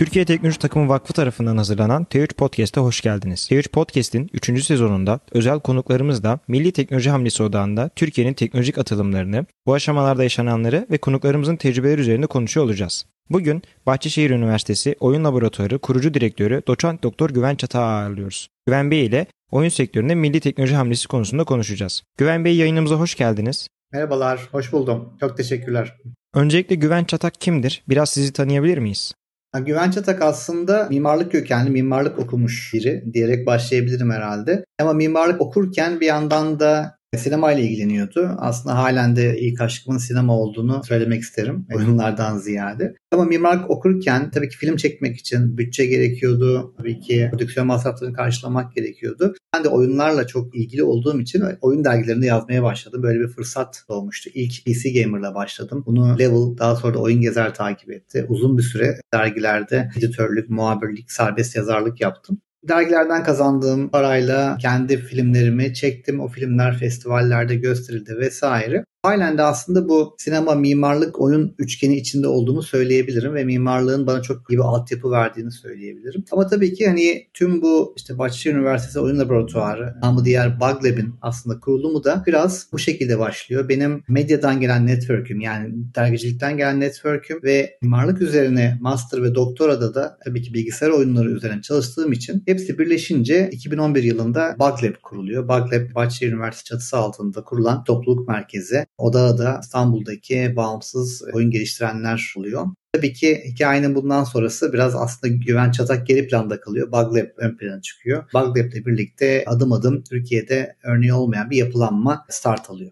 Türkiye Teknoloji Takımı Vakfı tarafından hazırlanan T3 Podcast'a hoş geldiniz. T3 Podcast'in 3. sezonunda özel konuklarımızla Milli Teknoloji Hamlesi Odağı'nda Türkiye'nin teknolojik atılımlarını, bu aşamalarda yaşananları ve konuklarımızın tecrübeleri üzerinde konuşuyor olacağız. Bugün Bahçeşehir Üniversitesi Oyun Laboratuvarı kurucu direktörü Doçent Doktor Güven Çatak'ı ağırlıyoruz. Güven Bey ile oyun sektöründe milli teknoloji hamlesi konusunda konuşacağız. Güven Bey yayınımıza hoş geldiniz. Merhabalar, hoş buldum. Çok teşekkürler. Öncelikle Güven Çatak kimdir? Biraz sizi tanıyabilir miyiz? Güven Çatak aslında mimarlık kökenli, mimarlık okumuş biri diyerek başlayabilirim herhalde. Ama mimarlık okurken bir yandan da Sinema ile ilgileniyordu. Aslında halen de ilk aşkımın sinema olduğunu söylemek isterim oyunlardan ziyade. Ama mimarlık okurken tabii ki film çekmek için bütçe gerekiyordu. Tabii ki prodüksiyon masraflarını karşılamak gerekiyordu. Ben de oyunlarla çok ilgili olduğum için oyun dergilerinde yazmaya başladım. Böyle bir fırsat doğmuştu. İlk PC Gamer'la başladım. Bunu Level daha sonra da Oyun Gezer takip etti. Uzun bir süre dergilerde editörlük, muhabirlik, serbest yazarlık yaptım. Dergilerden kazandığım parayla kendi filmlerimi çektim. O filmler festivallerde gösterildi vesaire. Halen de aslında bu sinema mimarlık oyun üçgeni içinde olduğumu söyleyebilirim ve mimarlığın bana çok iyi bir altyapı verdiğini söyleyebilirim. Ama tabii ki hani tüm bu işte Bahçeşehir Üniversitesi Oyun Laboratuvarı, namı diğer Bug Lab'in aslında kurulumu da biraz bu şekilde başlıyor. Benim medyadan gelen network'üm yani dergicilikten gelen network'üm ve mimarlık üzerine master ve doktorada da tabii ki bilgisayar oyunları üzerine çalıştığım için hepsi birleşince 2011 yılında Bug Lab kuruluyor. Bug Lab Bahçeşehir Üniversitesi çatısı altında kurulan topluluk merkezi. Odağı da İstanbul'daki bağımsız oyun geliştirenler oluyor. Tabii ki hikayenin bundan sonrası biraz aslında Güven Çatak geri planda kalıyor. Bug ön plana çıkıyor. Bug birlikte adım adım Türkiye'de örneği olmayan bir yapılanma start alıyor.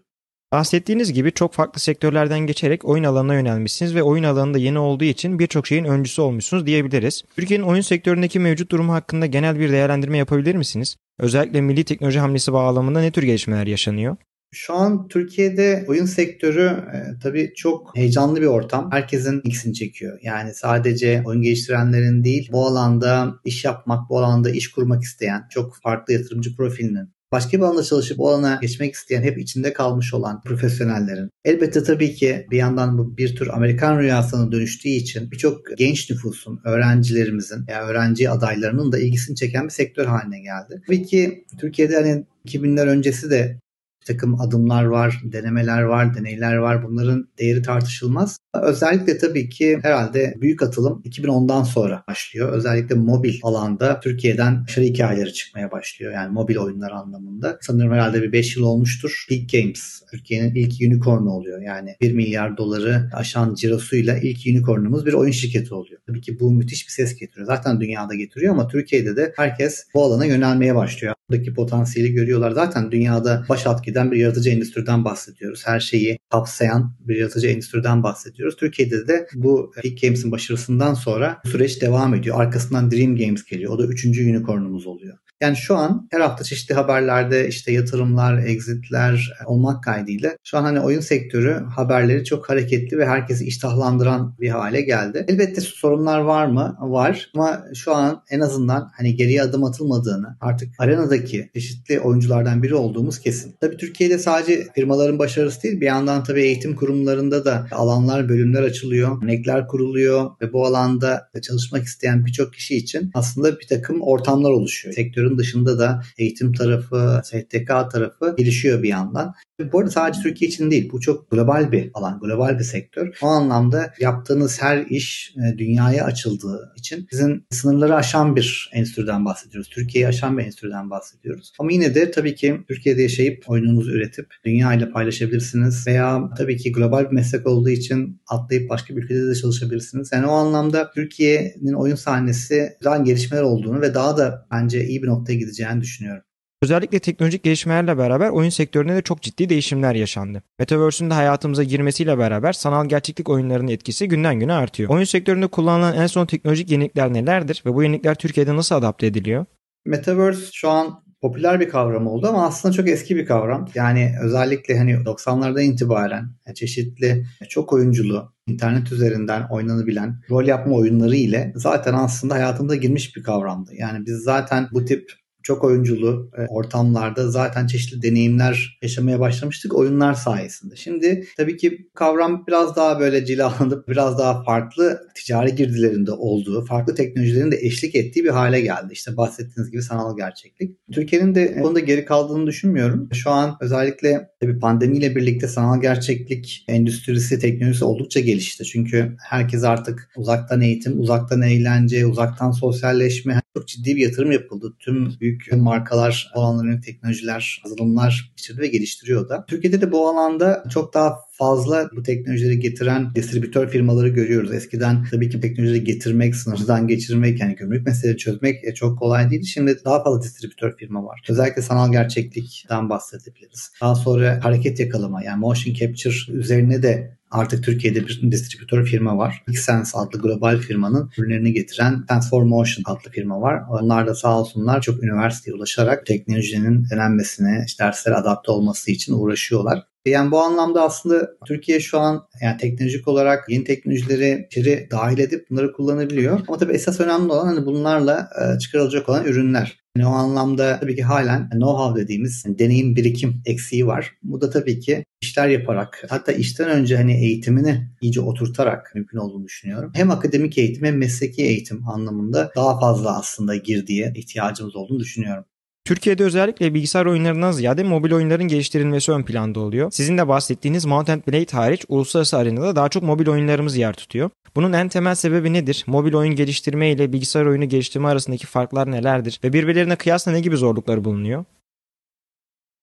Bahsettiğiniz gibi çok farklı sektörlerden geçerek oyun alanına yönelmişsiniz ve oyun alanında yeni olduğu için birçok şeyin öncüsü olmuşsunuz diyebiliriz. Türkiye'nin oyun sektöründeki mevcut durumu hakkında genel bir değerlendirme yapabilir misiniz? Özellikle milli teknoloji hamlesi bağlamında ne tür gelişmeler yaşanıyor? Şu an Türkiye'de oyun sektörü e, tabii çok heyecanlı bir ortam. Herkesin ilgisini çekiyor. Yani sadece oyun geliştirenlerin değil, bu alanda iş yapmak, bu alanda iş kurmak isteyen çok farklı yatırımcı profilinin başka bir alanda çalışıp o alana geçmek isteyen, hep içinde kalmış olan profesyonellerin. Elbette tabii ki bir yandan bu bir tür Amerikan rüyasına dönüştüğü için birçok genç nüfusun, öğrencilerimizin, yani öğrenci adaylarının da ilgisini çeken bir sektör haline geldi. Tabii ki Türkiye'de hani 2000'ler öncesi de takım adımlar var, denemeler var, deneyler var. Bunların değeri tartışılmaz. Özellikle tabii ki herhalde büyük atılım 2010'dan sonra başlıyor. Özellikle mobil alanda Türkiye'den başarı hikayeleri çıkmaya başlıyor. Yani mobil oyunlar anlamında. Sanırım herhalde bir 5 yıl olmuştur. Peak Games Türkiye'nin ilk unicornu oluyor. Yani 1 milyar doları aşan cirosuyla ilk unicornumuz bir oyun şirketi oluyor. Tabii ki bu müthiş bir ses getiriyor. Zaten dünyada getiriyor ama Türkiye'de de herkes bu alana yönelmeye başlıyor. Buradaki potansiyeli görüyorlar. Zaten dünyada baş alt giden bir yaratıcı endüstriden bahsediyoruz. Her şeyi kapsayan bir yaratıcı endüstriden bahsediyoruz. Türkiye'de de bu Peak Games'in başarısından sonra bu süreç devam ediyor. Arkasından Dream Games geliyor. O da üçüncü unicornumuz oluyor. Yani şu an her hafta çeşitli haberlerde işte yatırımlar, exitler olmak kaydıyla şu an hani oyun sektörü haberleri çok hareketli ve herkesi iştahlandıran bir hale geldi. Elbette sorunlar var mı? Var ama şu an en azından hani geriye adım atılmadığını artık arenadaki çeşitli oyunculardan biri olduğumuz kesin. Tabii Türkiye'de sadece firmaların başarısı değil bir yandan tabii eğitim kurumlarında da alanlar, bölümler açılıyor, örnekler kuruluyor ve bu alanda çalışmak isteyen birçok kişi için aslında bir takım ortamlar oluşuyor. Sektörün sektörün dışında da eğitim tarafı, STK tarafı gelişiyor bir yandan. Bu arada sadece Türkiye için değil. Bu çok global bir alan, global bir sektör. O anlamda yaptığınız her iş e, dünyaya açıldığı için sizin sınırları aşan bir endüstriden bahsediyoruz. Türkiye'yi aşan bir endüstriden bahsediyoruz. Ama yine de tabii ki Türkiye'de yaşayıp oyununuzu üretip dünya ile paylaşabilirsiniz. Veya tabii ki global bir meslek olduğu için atlayıp başka bir ülkede de çalışabilirsiniz. Yani o anlamda Türkiye'nin oyun sahnesi daha gelişmeler olduğunu ve daha da bence iyi bir noktaya gideceğini düşünüyorum. Özellikle teknolojik gelişmelerle beraber oyun sektöründe de çok ciddi değişimler yaşandı. Metaverse'ün de hayatımıza girmesiyle beraber sanal gerçeklik oyunlarının etkisi günden güne artıyor. Oyun sektöründe kullanılan en son teknolojik yenilikler nelerdir ve bu yenilikler Türkiye'de nasıl adapte ediliyor? Metaverse şu an popüler bir kavram oldu ama aslında çok eski bir kavram. Yani özellikle hani 90'lardan itibaren çeşitli çok oyunculu internet üzerinden oynanabilen rol yapma oyunları ile zaten aslında hayatımıza girmiş bir kavramdı. Yani biz zaten bu tip çok oyunculu e, ortamlarda zaten çeşitli deneyimler yaşamaya başlamıştık oyunlar sayesinde. Şimdi tabii ki kavram biraz daha böyle cilalanıp biraz daha farklı ticari girdilerinde olduğu, farklı teknolojilerin de eşlik ettiği bir hale geldi. İşte bahsettiğiniz gibi sanal gerçeklik. Türkiye'nin de konuda geri kaldığını düşünmüyorum. Şu an özellikle tabii pandemiyle birlikte sanal gerçeklik endüstrisi, teknolojisi oldukça gelişti. Çünkü herkes artık uzaktan eğitim, uzaktan eğlence, uzaktan sosyalleşme çok ciddi bir yatırım yapıldı. Tüm büyük markalar bu alanların teknolojiler, yazılımlar geçirdi ve geliştiriyor da. Türkiye'de de bu alanda çok daha fazla bu teknolojileri getiren distribütör firmaları görüyoruz. Eskiden tabii ki teknolojileri getirmek, sınırdan geçirmek, yani gümrük meseleleri çözmek e, çok kolay değil. Şimdi daha fazla distribütör firma var. Özellikle sanal gerçeklikten bahsedebiliriz. Daha sonra hareket yakalama yani motion capture üzerine de Artık Türkiye'de bir distribütör firma var. Xsense adlı global firmanın ürünlerini getiren Transformotion adlı firma var. Onlar da sağ olsunlar çok üniversiteye ulaşarak teknolojinin denenmesine, işte derslere adapte olması için uğraşıyorlar. Yani bu anlamda aslında Türkiye şu an yani teknolojik olarak yeni teknolojileri içeri dahil edip bunları kullanabiliyor. Ama tabii esas önemli olan hani bunlarla e, çıkarılacak olan ürünler. Yani o anlamda tabii ki halen know-how dediğimiz yani deneyim birikim eksiği var. Bu da tabii ki işler yaparak hatta işten önce hani eğitimini iyice oturtarak mümkün olduğunu düşünüyorum. Hem akademik eğitim hem mesleki eğitim anlamında daha fazla aslında girdiye ihtiyacımız olduğunu düşünüyorum. Türkiye'de özellikle bilgisayar oyunlarından ziyade mobil oyunların geliştirilmesi ön planda oluyor. Sizin de bahsettiğiniz Mount Blade hariç uluslararası arenada daha çok mobil oyunlarımız yer tutuyor. Bunun en temel sebebi nedir? Mobil oyun geliştirme ile bilgisayar oyunu geliştirme arasındaki farklar nelerdir? Ve birbirlerine kıyasla ne gibi zorlukları bulunuyor?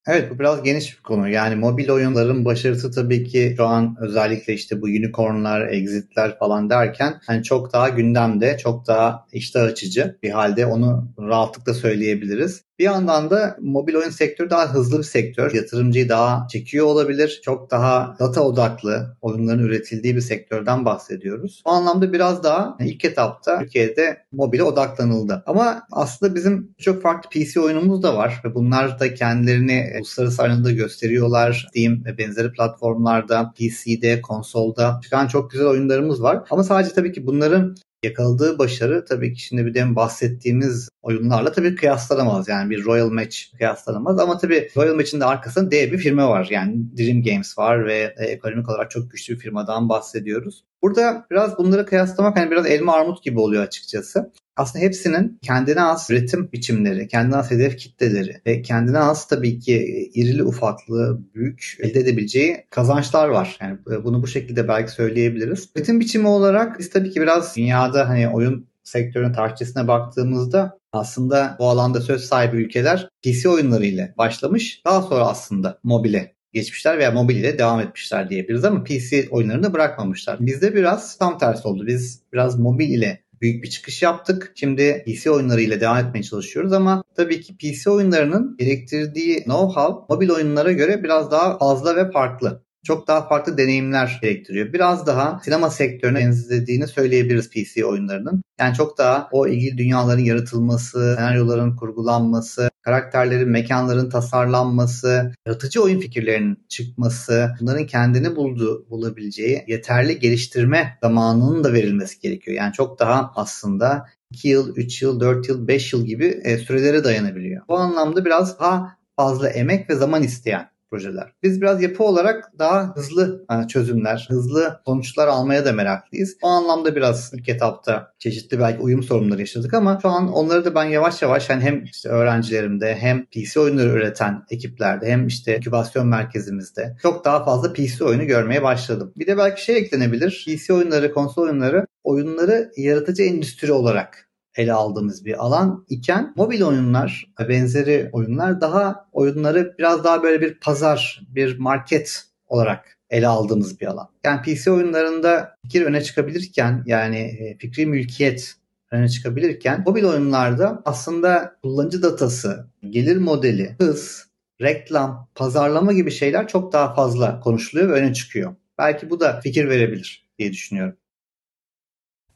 Evet bu biraz geniş bir konu. Yani mobil oyunların başarısı tabii ki şu an özellikle işte bu unicornlar, exitler falan derken hani çok daha gündemde, çok daha iştah açıcı bir halde onu rahatlıkla söyleyebiliriz. Bir yandan da mobil oyun sektörü daha hızlı bir sektör. Yatırımcıyı daha çekiyor olabilir. Çok daha data odaklı oyunların üretildiği bir sektörden bahsediyoruz. O anlamda biraz daha ilk etapta Türkiye'de mobile odaklanıldı. Ama aslında bizim çok farklı PC oyunumuz da var ve bunlar da kendilerini uluslararası arenada gösteriyorlar. Steam ve benzeri platformlarda, PC'de, konsolda çıkan çok güzel oyunlarımız var. Ama sadece tabii ki bunların yakaladığı başarı tabii ki şimdi bir de bahsettiğimiz oyunlarla tabii kıyaslanamaz. Yani bir Royal Match kıyaslanamaz ama tabii Royal Match'in de arkasında dev bir firma var. Yani Dream Games var ve e, ekonomik olarak çok güçlü bir firmadan bahsediyoruz. Burada biraz bunları kıyaslamak hani biraz elma armut gibi oluyor açıkçası aslında hepsinin kendine az üretim biçimleri, kendine az hedef kitleleri ve kendine az tabii ki irili ufaklı, büyük elde edebileceği kazançlar var. Yani bunu bu şekilde belki söyleyebiliriz. Üretim biçimi olarak biz tabii ki biraz dünyada hani oyun sektörün tarihçesine baktığımızda aslında bu alanda söz sahibi ülkeler PC oyunları ile başlamış. Daha sonra aslında mobile geçmişler veya mobil ile devam etmişler diyebiliriz ama PC oyunlarını bırakmamışlar. Bizde biraz tam tersi oldu. Biz biraz mobil ile büyük bir çıkış yaptık. Şimdi PC oyunları ile devam etmeye çalışıyoruz ama tabii ki PC oyunlarının gerektirdiği know-how mobil oyunlara göre biraz daha fazla ve farklı çok daha farklı deneyimler gerektiriyor. Biraz daha sinema sektörüne benzediğini söyleyebiliriz PC oyunlarının. Yani çok daha o ilgili dünyaların yaratılması, senaryoların kurgulanması, karakterlerin, mekanların tasarlanması, yaratıcı oyun fikirlerinin çıkması, bunların kendini bulduğu, bulabileceği yeterli geliştirme zamanının da verilmesi gerekiyor. Yani çok daha aslında 2 yıl, 3 yıl, 4 yıl, 5 yıl gibi e, sürelere dayanabiliyor. Bu anlamda biraz daha fazla emek ve zaman isteyen projeler. Biz biraz yapı olarak daha hızlı e, çözümler, hızlı sonuçlar almaya da meraklıyız. O anlamda biraz ilk etapta çeşitli belki uyum sorunları yaşadık ama şu an onları da ben yavaş yavaş yani hem işte öğrencilerimde hem PC oyunları üreten ekiplerde hem işte inkübasyon merkezimizde çok daha fazla PC oyunu görmeye başladım. Bir de belki şey eklenebilir. PC oyunları, konsol oyunları oyunları yaratıcı endüstri olarak ele aldığımız bir alan iken mobil oyunlar benzeri oyunlar daha oyunları biraz daha böyle bir pazar, bir market olarak ele aldığımız bir alan. Yani PC oyunlarında fikir öne çıkabilirken yani e, fikri mülkiyet öne çıkabilirken mobil oyunlarda aslında kullanıcı datası, gelir modeli, hız, reklam, pazarlama gibi şeyler çok daha fazla konuşuluyor ve öne çıkıyor. Belki bu da fikir verebilir diye düşünüyorum.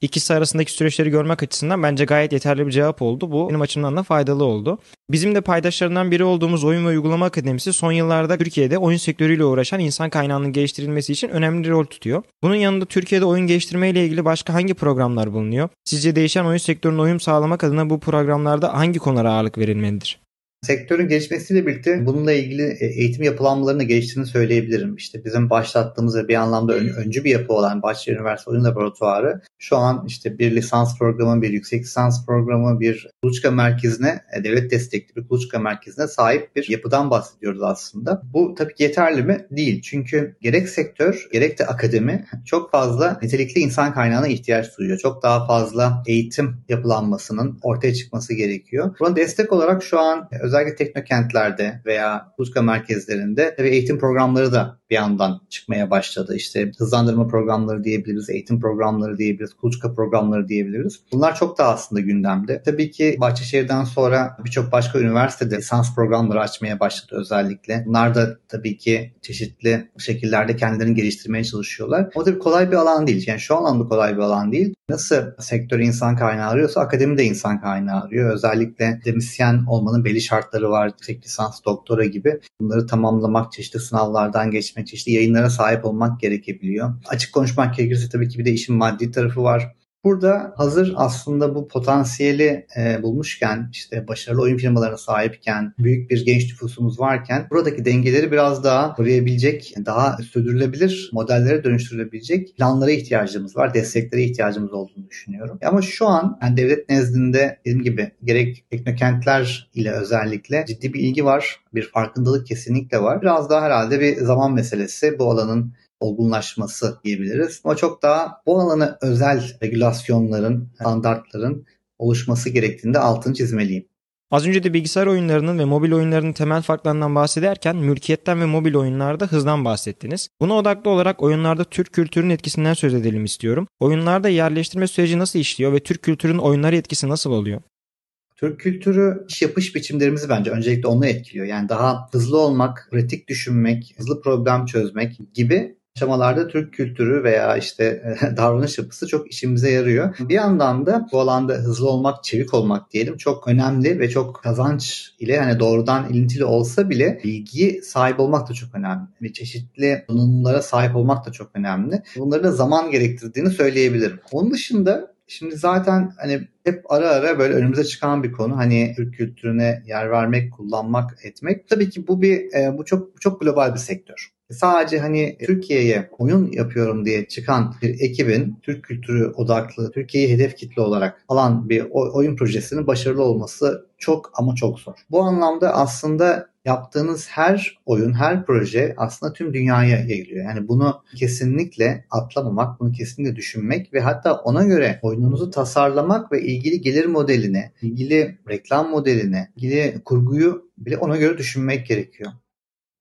İkisi arasındaki süreçleri görmek açısından bence gayet yeterli bir cevap oldu. Bu benim açımdan da faydalı oldu. Bizim de paydaşlarından biri olduğumuz Oyun ve Uygulama Akademisi son yıllarda Türkiye'de oyun sektörüyle uğraşan insan kaynağının geliştirilmesi için önemli rol tutuyor. Bunun yanında Türkiye'de oyun geliştirme ile ilgili başka hangi programlar bulunuyor? Sizce değişen oyun sektörüne uyum sağlamak adına bu programlarda hangi konulara ağırlık verilmelidir? Sektörün gelişmesiyle birlikte bununla ilgili e, eğitim yapılanmalarını geliştiğini söyleyebilirim. İşte bizim başlattığımız ve bir anlamda ön, öncü bir yapı olan Bahçeli Üniversitesi Oyun Laboratuvarı şu an işte bir lisans programı, bir yüksek lisans programı, bir kuluçka merkezine, e, devlet destekli bir kuluçka merkezine sahip bir yapıdan bahsediyoruz aslında. Bu tabii ki yeterli mi? Değil. Çünkü gerek sektör, gerek de akademi çok fazla nitelikli insan kaynağına ihtiyaç duyuyor. Çok daha fazla eğitim yapılanmasının ortaya çıkması gerekiyor. Buna destek olarak şu an özellikle teknokentlerde veya kuluçka merkezlerinde tabii eğitim programları da bir yandan çıkmaya başladı. İşte hızlandırma programları diyebiliriz, eğitim programları diyebiliriz, kuluçka programları diyebiliriz. Bunlar çok daha aslında gündemde. Tabii ki Bahçeşehir'den sonra birçok başka üniversitede lisans programları açmaya başladı özellikle. Bunlar da tabii ki çeşitli şekillerde kendilerini geliştirmeye çalışıyorlar. O tabii kolay bir alan değil. Yani şu anlamda kolay bir alan değil. Nasıl sektör insan kaynağı arıyorsa akademi de insan kaynağı arıyor. Özellikle akademisyen olmanın belli şartları var. Yüksek lisans, doktora gibi. Bunları tamamlamak, çeşitli sınavlardan geçmek, çeşitli yayınlara sahip olmak gerekebiliyor. Açık konuşmak gerekirse tabii ki bir de işin maddi tarafı var. Burada hazır aslında bu potansiyeli e, bulmuşken işte başarılı oyun firmalarına sahipken büyük bir genç nüfusumuz varken buradaki dengeleri biraz daha koruyabilecek daha sürdürülebilir modellere dönüştürülebilecek planlara ihtiyacımız var desteklere ihtiyacımız olduğunu düşünüyorum. Ama şu an yani devlet nezdinde dediğim gibi gerek teknokentler ile özellikle ciddi bir ilgi var bir farkındalık kesinlikle var. Biraz daha herhalde bir zaman meselesi bu alanın olgunlaşması diyebiliriz. Ama çok daha bu alana özel regülasyonların, standartların oluşması gerektiğinde altını çizmeliyim. Az önce de bilgisayar oyunlarının ve mobil oyunlarının temel farklarından bahsederken mülkiyetten ve mobil oyunlarda hızdan bahsettiniz. Buna odaklı olarak oyunlarda Türk kültürünün etkisinden söz edelim istiyorum. Oyunlarda yerleştirme süreci nasıl işliyor ve Türk kültürünün oyunlara etkisi nasıl oluyor? Türk kültürü iş yapış biçimlerimizi bence öncelikle onu etkiliyor. Yani daha hızlı olmak, pratik düşünmek, hızlı problem çözmek gibi aşamalarda Türk kültürü veya işte davranış yapısı çok işimize yarıyor. Bir yandan da bu alanda hızlı olmak, çevik olmak diyelim çok önemli ve çok kazanç ile hani doğrudan ilintili olsa bile bilgiye sahip olmak da çok önemli. Ve çeşitli donanımlara sahip olmak da çok önemli. Bunları da zaman gerektirdiğini söyleyebilirim. Onun dışında Şimdi zaten hani hep ara ara böyle önümüze çıkan bir konu. Hani Türk kültürüne yer vermek, kullanmak, etmek. Tabii ki bu bir e, bu çok çok global bir sektör. Sadece hani Türkiye'ye oyun yapıyorum diye çıkan bir ekibin Türk kültürü odaklı, Türkiye'yi hedef kitle olarak alan bir oyun projesinin başarılı olması çok ama çok zor. Bu anlamda aslında yaptığınız her oyun, her proje aslında tüm dünyaya yayılıyor. Yani bunu kesinlikle atlamamak, bunu kesinlikle düşünmek ve hatta ona göre oyununuzu tasarlamak ve ilgili gelir modeline, ilgili reklam modeline, ilgili kurguyu bile ona göre düşünmek gerekiyor.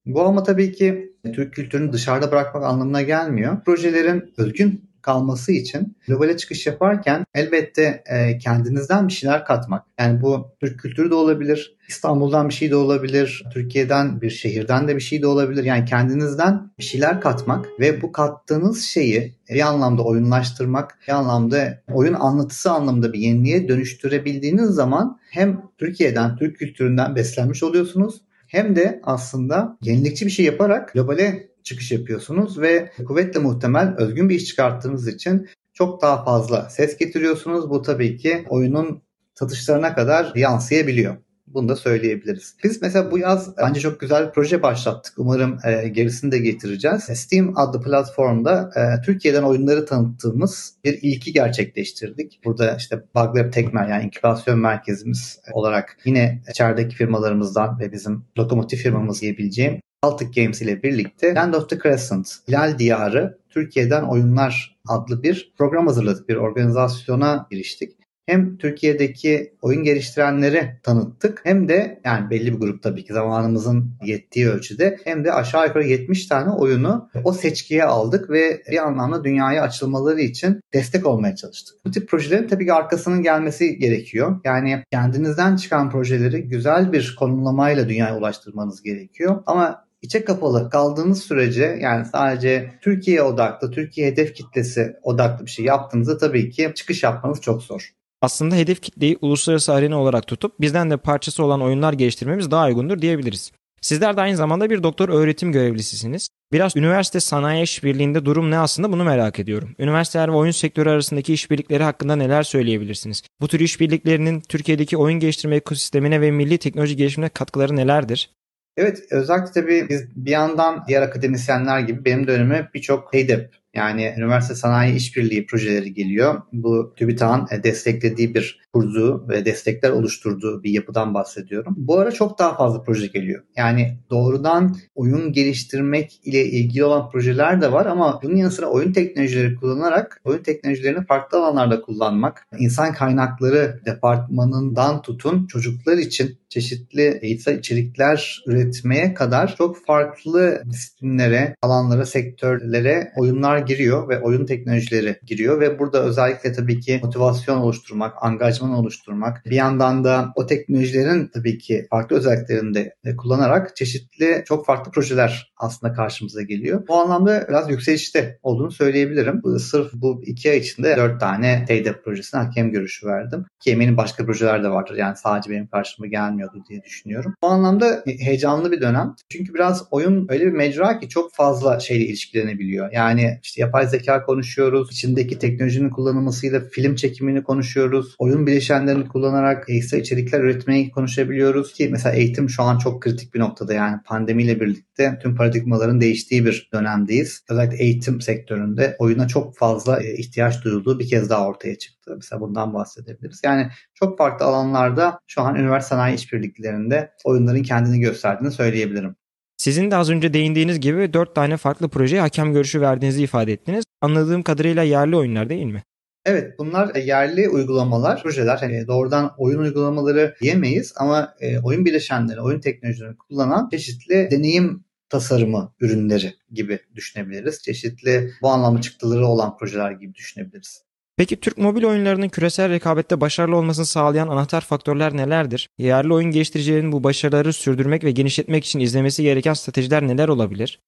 Bu ama tabii ki Türk kültürünü dışarıda bırakmak anlamına gelmiyor. Projelerin özgün kalması için globale çıkış yaparken elbette e, kendinizden bir şeyler katmak. Yani bu Türk kültürü de olabilir, İstanbul'dan bir şey de olabilir, Türkiye'den bir şehirden de bir şey de olabilir. Yani kendinizden bir şeyler katmak ve bu kattığınız şeyi bir anlamda oyunlaştırmak, bir anlamda oyun anlatısı anlamında bir yeniliğe dönüştürebildiğiniz zaman hem Türkiye'den, Türk kültüründen beslenmiş oluyorsunuz hem de aslında yenilikçi bir şey yaparak globale çıkış yapıyorsunuz ve kuvvetle muhtemel özgün bir iş çıkarttığınız için çok daha fazla ses getiriyorsunuz. Bu tabii ki oyunun satışlarına kadar yansıyabiliyor. Bunu da söyleyebiliriz. Biz mesela bu yaz bence çok güzel bir proje başlattık. Umarım e, gerisini de getireceğiz. Steam adlı platformda e, Türkiye'den oyunları tanıttığımız bir ilki gerçekleştirdik. Burada işte Buglab Tekmer yani inkübasyon merkezimiz olarak yine içerideki firmalarımızdan ve bizim lokomotif firmamız diyebileceğim Baltic Games ile birlikte Land of the Crescent, Hilal Diyarı Türkiye'den Oyunlar adlı bir program hazırladık. Bir organizasyona giriştik hem Türkiye'deki oyun geliştirenleri tanıttık hem de yani belli bir grup tabii ki zamanımızın yettiği ölçüde hem de aşağı yukarı 70 tane oyunu o seçkiye aldık ve bir anlamda dünyaya açılmaları için destek olmaya çalıştık. Bu tip projelerin tabii ki arkasının gelmesi gerekiyor. Yani kendinizden çıkan projeleri güzel bir konumlamayla dünyaya ulaştırmanız gerekiyor. Ama içe kapalı kaldığınız sürece yani sadece Türkiye odaklı, Türkiye hedef kitlesi odaklı bir şey yaptığınızda tabii ki çıkış yapmanız çok zor. Aslında hedef kitleyi uluslararası arena olarak tutup bizden de parçası olan oyunlar geliştirmemiz daha uygundur diyebiliriz. Sizler de aynı zamanda bir doktor öğretim görevlisisiniz. Biraz üniversite sanayi işbirliğinde durum ne aslında bunu merak ediyorum. Üniversiteler ve oyun sektörü arasındaki işbirlikleri hakkında neler söyleyebilirsiniz? Bu tür işbirliklerinin Türkiye'deki oyun geliştirme ekosistemine ve milli teknoloji gelişimine katkıları nelerdir? Evet özellikle tabii biz bir yandan diğer akademisyenler gibi benim dönemime birçok HEYDEP yani üniversite sanayi işbirliği projeleri geliyor. Bu TÜBİTAK'ın e, desteklediği bir kurduğu ve destekler oluşturduğu bir yapıdan bahsediyorum. Bu ara çok daha fazla proje geliyor. Yani doğrudan oyun geliştirmek ile ilgili olan projeler de var ama bunun yanı sıra oyun teknolojileri kullanarak oyun teknolojilerini farklı alanlarda kullanmak, insan kaynakları departmanından tutun çocuklar için çeşitli eğitsel içerikler üretmeye kadar çok farklı disiplinlere, alanlara, sektörlere oyunlar giriyor ve oyun teknolojileri giriyor ve burada özellikle tabii ki motivasyon oluşturmak, angajman oluşturmak, bir yandan da o teknolojilerin tabii ki farklı özelliklerini de kullanarak çeşitli çok farklı projeler aslında karşımıza geliyor. Bu anlamda biraz yükselişte olduğunu söyleyebilirim. Sırf bu iki ay içinde dört tane TEDEP projesine hakem görüşü verdim. Ki eminim başka projeler de vardır. Yani sadece benim karşıma gelmiyordu diye düşünüyorum. Bu anlamda heyecanlı bir dönem. Çünkü biraz oyun öyle bir mecra ki çok fazla şeyle ilişkilenebiliyor. Yani işte yapay zeka konuşuyoruz. İçindeki teknolojinin kullanılmasıyla film çekimini konuşuyoruz. Oyun bileşenlerini kullanarak ekstra içerikler üretmeyi konuşabiliyoruz ki mesela eğitim şu an çok kritik bir noktada yani pandemiyle birlikte tüm paradigmaların değiştiği bir dönemdeyiz. Özellikle eğitim sektöründe oyuna çok fazla e, ihtiyaç duyulduğu bir kez daha ortaya çıktı. Mesela bundan bahsedebiliriz. Yani çok farklı alanlarda şu an üniversite sanayi işbirliklerinde oyunların kendini gösterdiğini söyleyebilirim. Sizin de az önce değindiğiniz gibi 4 tane farklı projeye hakem görüşü verdiğinizi ifade ettiniz. Anladığım kadarıyla yerli oyunlar değil mi? Evet bunlar e, yerli uygulamalar, projeler. Hani doğrudan oyun uygulamaları diyemeyiz ama e, oyun bileşenleri, oyun teknolojilerini kullanan çeşitli deneyim tasarımı ürünleri gibi düşünebiliriz. Çeşitli bu anlamda çıktıları olan projeler gibi düşünebiliriz. Peki Türk mobil oyunlarının küresel rekabette başarılı olmasını sağlayan anahtar faktörler nelerdir? Yerli oyun geliştiricilerin bu başarıları sürdürmek ve genişletmek için izlemesi gereken stratejiler neler olabilir?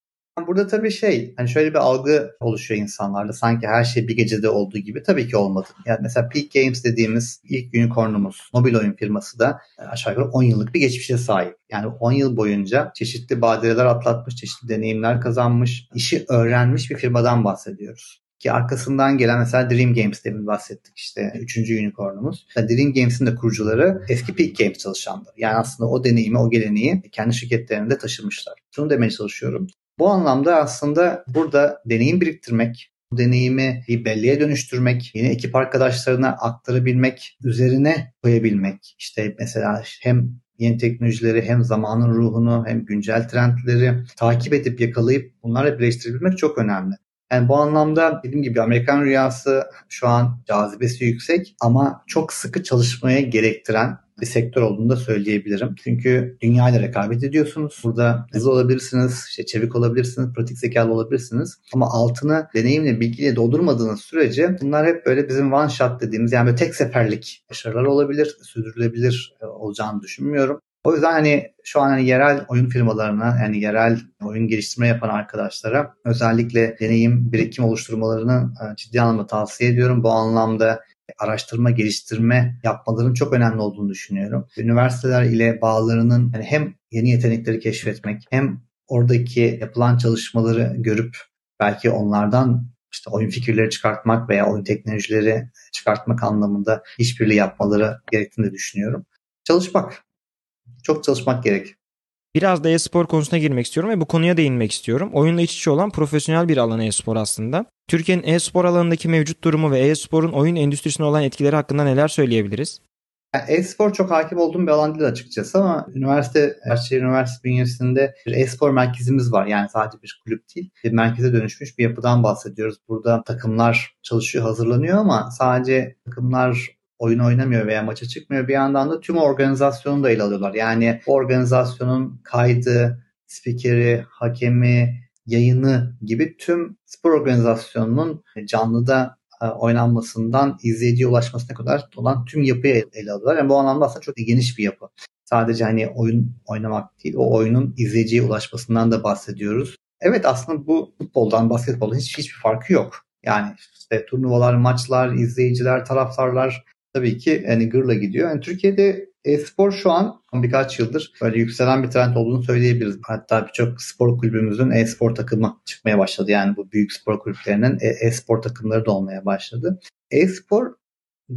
Burada tabii şey hani şöyle bir algı oluşuyor insanlarda sanki her şey bir gecede olduğu gibi tabii ki olmadı. Yani mesela Peak Games dediğimiz ilk unicornumuz mobil oyun firması da aşağı yukarı 10 yıllık bir geçmişe sahip. Yani 10 yıl boyunca çeşitli badireler atlatmış, çeşitli deneyimler kazanmış, işi öğrenmiş bir firmadan bahsediyoruz. Ki arkasından gelen mesela Dream Games demin bahsettik işte üçüncü unicornumuz. Dream Games'in de kurucuları eski Peak Games çalışanları. Yani aslında o deneyimi, o geleneği kendi şirketlerinde taşımışlar. Şunu demeye çalışıyorum. Bu anlamda aslında burada deneyim biriktirmek, bu deneyimi bir belleğe dönüştürmek, yeni ekip arkadaşlarına aktarabilmek, üzerine koyabilmek. İşte mesela hem yeni teknolojileri hem zamanın ruhunu hem güncel trendleri takip edip yakalayıp bunlarla birleştirebilmek çok önemli. Yani bu anlamda dediğim gibi Amerikan rüyası şu an cazibesi yüksek ama çok sıkı çalışmaya gerektiren bir sektör olduğunu da söyleyebilirim. Çünkü dünya ile rekabet ediyorsunuz. Burada hızlı olabilirsiniz, işte çevik olabilirsiniz, pratik zekalı olabilirsiniz. Ama altını deneyimle, bilgiyle doldurmadığınız sürece bunlar hep böyle bizim one shot dediğimiz yani böyle tek seferlik başarılar olabilir, sürdürülebilir e, olacağını düşünmüyorum. O yüzden hani şu an hani yerel oyun firmalarına yani yerel oyun geliştirme yapan arkadaşlara özellikle deneyim birikim oluşturmalarını e, ciddi anlamda tavsiye ediyorum. Bu anlamda araştırma, geliştirme yapmalarının çok önemli olduğunu düşünüyorum. Üniversiteler ile bağlarının yani hem yeni yetenekleri keşfetmek hem oradaki yapılan çalışmaları görüp belki onlardan işte oyun fikirleri çıkartmak veya oyun teknolojileri çıkartmak anlamında işbirliği yapmaları gerektiğini düşünüyorum. Çalışmak. Çok çalışmak gerek. Biraz da e-spor konusuna girmek istiyorum ve bu konuya değinmek istiyorum. Oyunla iç içe olan profesyonel bir alan e-spor aslında. Türkiye'nin e-spor alanındaki mevcut durumu ve e-sporun oyun endüstrisine olan etkileri hakkında neler söyleyebiliriz? Yani e-spor çok hakim olduğum bir alan değil açıkçası ama üniversite, Erçel Üniversitesi bünyesinde bir e-spor merkezimiz var. Yani sadece bir kulüp değil, bir merkeze dönüşmüş bir yapıdan bahsediyoruz. Burada takımlar çalışıyor, hazırlanıyor ama sadece takımlar oyun oynamıyor veya maça çıkmıyor. Bir yandan da tüm organizasyonu da ele alıyorlar. Yani organizasyonun kaydı, spikeri, hakemi, yayını gibi tüm spor organizasyonunun canlıda e, oynanmasından izleyiciye ulaşmasına kadar olan tüm yapıyı ele alıyorlar. Yani bu anlamda aslında çok geniş bir yapı. Sadece hani oyun oynamak değil, o oyunun izleyiciye ulaşmasından da bahsediyoruz. Evet aslında bu futboldan, basketboldan hiç hiçbir farkı yok. Yani işte turnuvalar, maçlar, izleyiciler, taraftarlar tabii ki hani gırla gidiyor. Yani Türkiye'de e-spor şu an birkaç yıldır böyle yükselen bir trend olduğunu söyleyebiliriz. Hatta birçok spor kulübümüzün e-spor takımı çıkmaya başladı. Yani bu büyük spor kulüplerinin e-spor takımları da olmaya başladı. E-spor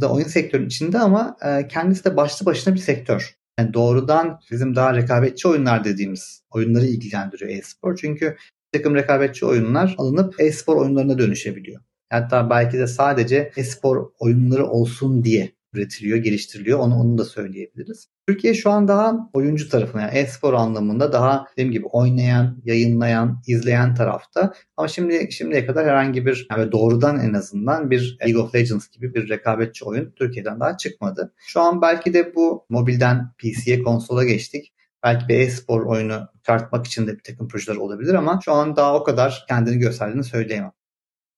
da oyun sektörünün içinde ama e, kendisi de başlı başına bir sektör. Yani doğrudan bizim daha rekabetçi oyunlar dediğimiz oyunları ilgilendiriyor e-spor. Çünkü takım rekabetçi oyunlar alınıp e-spor oyunlarına dönüşebiliyor. Hatta belki de sadece e-spor oyunları olsun diye üretiliyor, geliştiriliyor. Onu, onu da söyleyebiliriz. Türkiye şu an daha oyuncu tarafına yani e-spor anlamında daha dediğim gibi oynayan, yayınlayan, izleyen tarafta. Ama şimdi şimdiye kadar herhangi bir yani doğrudan en azından bir League of Legends gibi bir rekabetçi oyun Türkiye'den daha çıkmadı. Şu an belki de bu mobilden PC'ye konsola geçtik. Belki bir e-spor oyunu çıkartmak için de bir takım projeler olabilir ama şu an daha o kadar kendini gösterdiğini söyleyemem.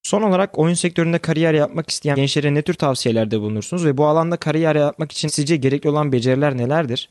Son olarak oyun sektöründe kariyer yapmak isteyen gençlere ne tür tavsiyelerde bulunursunuz ve bu alanda kariyer yapmak için sizce gerekli olan beceriler nelerdir?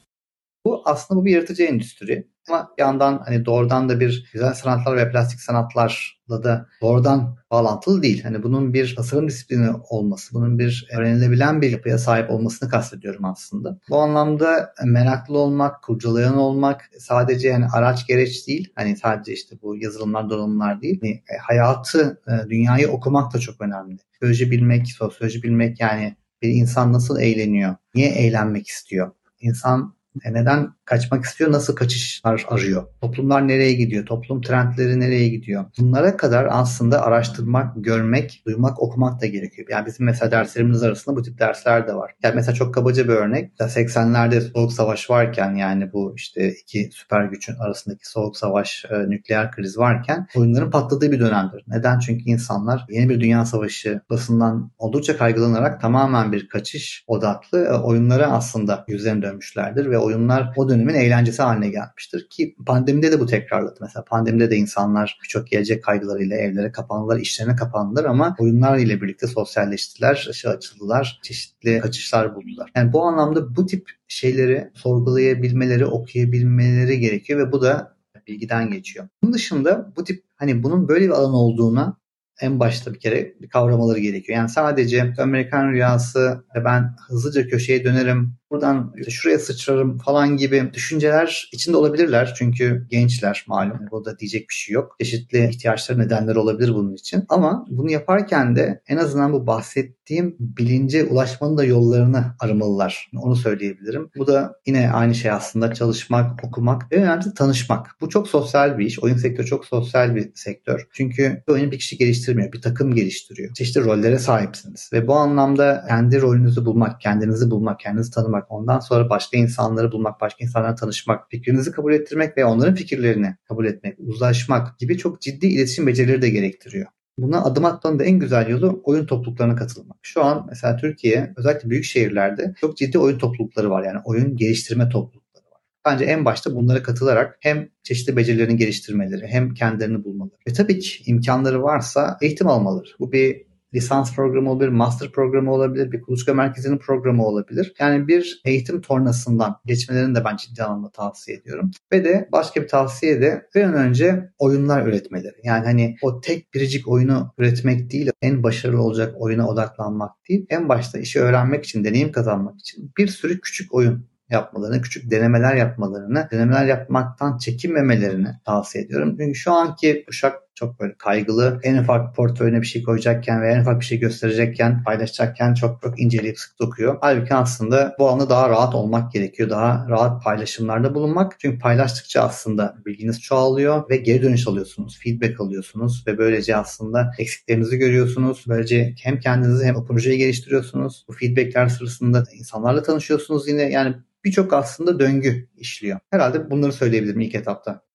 Bu aslında bu bir yaratıcı endüstri. Ama yandan hani doğrudan da bir güzel sanatlar ve plastik sanatlarla da doğrudan bağlantılı değil. Hani bunun bir tasarım disiplini olması, bunun bir öğrenilebilen bir yapıya sahip olmasını kastediyorum aslında. Bu anlamda meraklı olmak, kurcalayan olmak sadece yani araç gereç değil. Hani sadece işte bu yazılımlar, donanımlar değil. Yani e, hayatı, e, dünyayı okumak da çok önemli. Sosyoloji bilmek, sosyoloji bilmek yani bir insan nasıl eğleniyor? Niye eğlenmek istiyor? İnsan e neden kaçmak istiyor? Nasıl kaçışlar arıyor? Toplumlar nereye gidiyor? Toplum trendleri nereye gidiyor? Bunlara kadar aslında araştırmak, görmek, duymak, okumak da gerekiyor. Yani bizim mesela derslerimiz arasında bu tip dersler de var. Yani mesela çok kabaca bir örnek. 80'lerde Soğuk Savaş varken yani bu işte iki süper gücün arasındaki Soğuk Savaş, e, nükleer kriz varken oyunların patladığı bir dönemdir. Neden? Çünkü insanlar yeni bir dünya savaşı basından oldukça kaygılanarak tamamen bir kaçış odaklı e, oyunlara aslında yüzlerini dönmüşlerdir ve oyunlar o dönemin eğlencesi haline gelmiştir. Ki pandemide de bu tekrarladı. Mesela pandemide de insanlar birçok gelecek kaygılarıyla evlere kapandılar, işlerine kapandılar ama oyunlar ile birlikte sosyalleştiler, ışığı açıldılar, çeşitli kaçışlar buldular. Yani bu anlamda bu tip şeyleri sorgulayabilmeleri, okuyabilmeleri gerekiyor ve bu da bilgiden geçiyor. Bunun dışında bu tip hani bunun böyle bir alan olduğuna en başta bir kere kavramaları gerekiyor. Yani sadece Amerikan rüyası ben hızlıca köşeye dönerim, buradan şuraya sıçrarım falan gibi düşünceler içinde olabilirler. Çünkü gençler malum. Burada diyecek bir şey yok. Çeşitli ihtiyaçları nedenleri olabilir bunun için. Ama bunu yaparken de en azından bu bahsettiğim bilince ulaşmanın da yollarını aramalılar. Onu söyleyebilirim. Bu da yine aynı şey aslında çalışmak, okumak ve önemlisi tanışmak. Bu çok sosyal bir iş. Oyun sektörü çok sosyal bir sektör. Çünkü oyunu bir kişi geliştirmiyor. Bir takım geliştiriyor. Çeşitli rollere sahipsiniz. Ve bu anlamda kendi rolünüzü bulmak, kendinizi bulmak, kendinizi tanımak, ondan sonra başka insanları bulmak, başka insanlarla tanışmak, fikrinizi kabul ettirmek ve onların fikirlerini kabul etmek, uzlaşmak gibi çok ciddi iletişim becerileri de gerektiriyor. Buna adım atmanın da en güzel yolu oyun topluluklarına katılmak. Şu an mesela Türkiye özellikle büyük şehirlerde çok ciddi oyun toplulukları var. Yani oyun geliştirme toplulukları var. Bence en başta bunlara katılarak hem çeşitli becerilerini geliştirmeleri hem kendilerini bulmaları. Ve tabii ki imkanları varsa eğitim almaları. Bu bir lisans programı olabilir, master programı olabilir, bir kuluçka merkezinin programı olabilir. Yani bir eğitim tornasından geçmelerini de ben ciddi anlamda tavsiye ediyorum. Ve de başka bir tavsiye de bir an önce oyunlar üretmeleri. Yani hani o tek biricik oyunu üretmek değil, en başarılı olacak oyuna odaklanmak değil. En başta işi öğrenmek için, deneyim kazanmak için bir sürü küçük oyun yapmalarını, küçük denemeler yapmalarını, denemeler yapmaktan çekinmemelerini tavsiye ediyorum. Çünkü şu anki kuşak çok böyle kaygılı. En ufak portföyüne bir şey koyacakken veya en ufak bir şey gösterecekken, paylaşacakken çok çok inceleyip sık dokuyor. Halbuki aslında bu alanda daha rahat olmak gerekiyor. Daha rahat paylaşımlarda bulunmak. Çünkü paylaştıkça aslında bilginiz çoğalıyor ve geri dönüş alıyorsunuz. Feedback alıyorsunuz ve böylece aslında eksiklerinizi görüyorsunuz. Böylece hem kendinizi hem o projeyi geliştiriyorsunuz. Bu feedbackler sırasında insanlarla tanışıyorsunuz yine. Yani birçok aslında döngü işliyor. Herhalde bunları söyleyebilirim ilk etapta.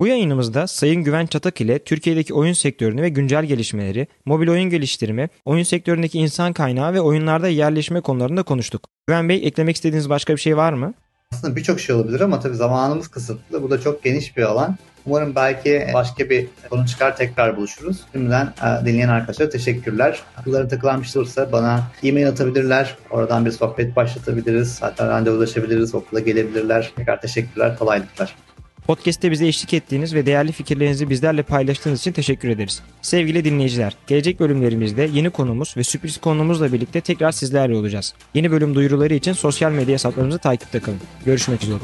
Bu yayınımızda Sayın Güven Çatak ile Türkiye'deki oyun sektörünü ve güncel gelişmeleri, mobil oyun geliştirme, oyun sektöründeki insan kaynağı ve oyunlarda yerleşme konularında konuştuk. Güven Bey eklemek istediğiniz başka bir şey var mı? Aslında birçok şey olabilir ama tabii zamanımız kısıtlı. Bu da çok geniş bir alan. Umarım belki başka bir konu çıkar tekrar buluşuruz. Şimdiden e, dinleyen arkadaşlara teşekkürler. Akılları takılan bir şey olursa bana e-mail atabilirler. Oradan bir sohbet başlatabiliriz. Hatta randevulaşabiliriz. Okula gelebilirler. Tekrar teşekkürler. Kolaylıklar. Podcast'te bize eşlik ettiğiniz ve değerli fikirlerinizi bizlerle paylaştığınız için teşekkür ederiz. Sevgili dinleyiciler, gelecek bölümlerimizde yeni konumuz ve sürpriz konumuzla birlikte tekrar sizlerle olacağız. Yeni bölüm duyuruları için sosyal medya hesaplarımızı takipte kalın. Görüşmek üzere.